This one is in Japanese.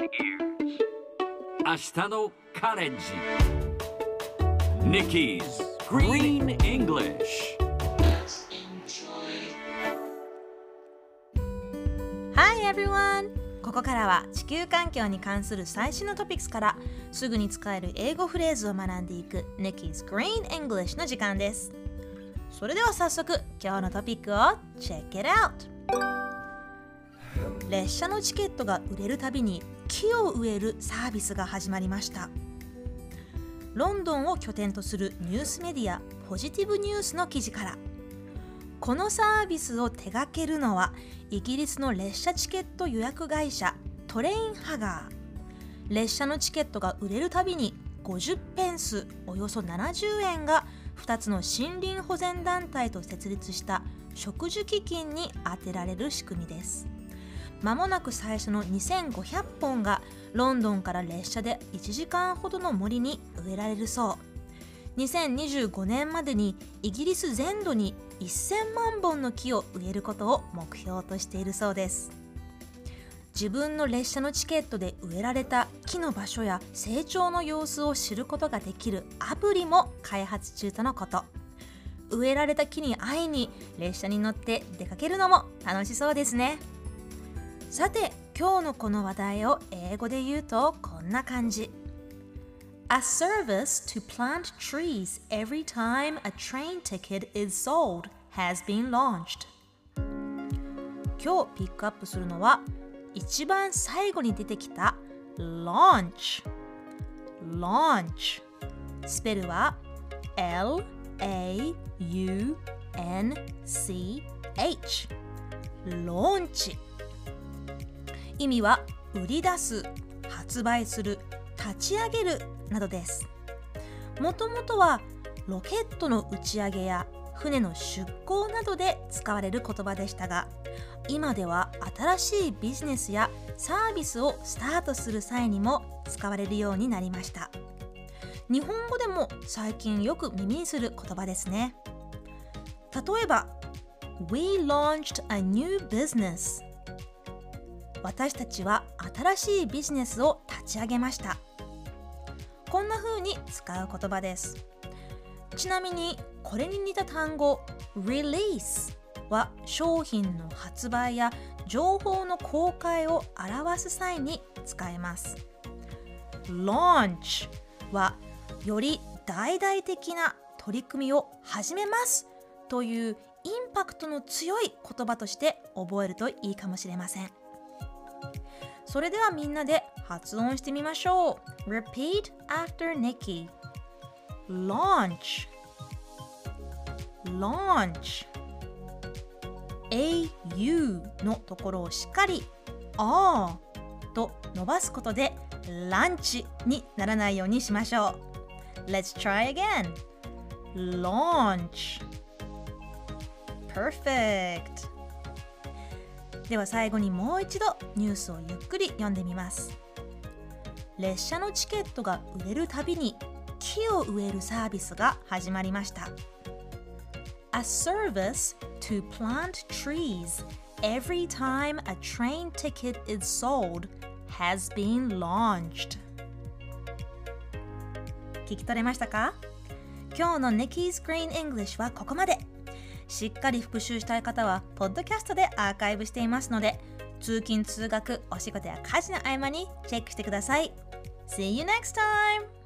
明日のカレッジ Nikki's Green English Hi everyone! ここからは地球環境に関する最新のトピックスからすぐに使える英語フレーズを学んでいく Nikki's Green English の時間ですそれでは早速今日のトピックを Check it out! 列車のチケットが売れるたびに木を植えるサービスが始まりました。ロンドンを拠点とするニュースメディアポジティブニュースの記事から。このサービスを手掛けるのはイギリスの列車チケット予約会社トレインハガー。列車のチケットが売れるたびに50ペンスおよそ70円が2つの森林保全団体と設立した植樹基金に充てられる仕組みです。まもなく最初の2500本がロンドンから列車で1時間ほどの森に植えられるそう。2025年までにイギリス全土に1000万本の木を植えることを目標としているそうです。自分の列車のチケットで植えられた木の場所や成長の様子を知ることができるアプリも開発中とのこと。植えられた木に会いに列車に乗って出かけるのも楽しそうですね。さて今日のこの話題を英語で言うとこんな感じ A service to plant trees every time a train ticket is sold has been launched 今日ピックアップするのは一番最後に出てきた launch launch スペルは L-A-U-N-C-H ローンチ意味は売り出す発売する立ち上げるなどです。もともとはロケットの打ち上げや船の出港などで使われる言葉でしたが今では新しいビジネスやサービスをスタートする際にも使われるようになりました。日本語でも最近よく耳にする言葉ですね。例えば We launched a new business. 私たちは新しいビジネスを立ち上げました。こんな風に使う言葉です。ちなみにこれに似た単語 release は商品の発売や情報の公開を表す際に使えます。launch はより大々的な取り組みを始めますというインパクトの強い言葉として覚えるといいかもしれません。それではみんなで発音してみましょう Repeat after Nikki Launch Launch AU のところをしっかり A と伸ばすことでランチにならないようにしましょう Let's try again Launch Perfect では最後にもう一度ニュースをゆっくり読んでみます列車のチケットが売れるたびに木を植えるサービスが始まりました A service to plant trees every time a train ticket is sold has been launched 聞き取れましたか今日の Nikki's Green English はここまでしっかり復習したい方は、ポッドキャストでアーカイブしていますので、通勤・通学、お仕事や家事の合間にチェックしてください。See you next time!